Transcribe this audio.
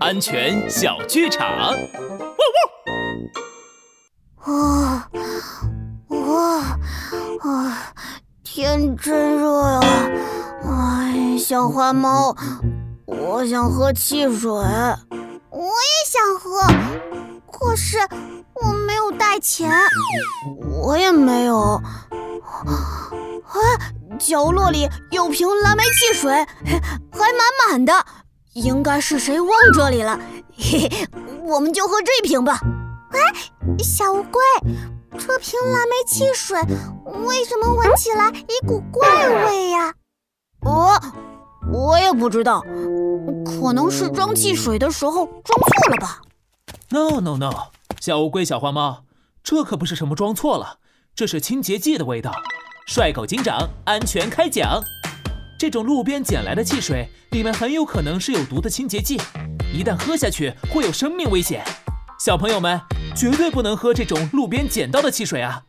安全小剧场。啊啊啊！天真热呀！哎，小花猫，我想喝汽水。我也想喝，可是我没有带钱。我也没有。啊，角落里有瓶蓝莓汽水，还满满的，应该是谁忘这里了。嘿嘿，我们就喝这瓶吧。哎，小乌龟，这瓶蓝莓汽水为什么闻起来一股怪味呀？我我也不知道，可能是装汽水的时候装错了吧。No no no，小乌龟、小花猫，这可不是什么装错了，这是清洁剂的味道。帅狗警长，安全开讲。这种路边捡来的汽水里面很有可能是有毒的清洁剂，一旦喝下去会有生命危险。小朋友们绝对不能喝这种路边捡到的汽水啊！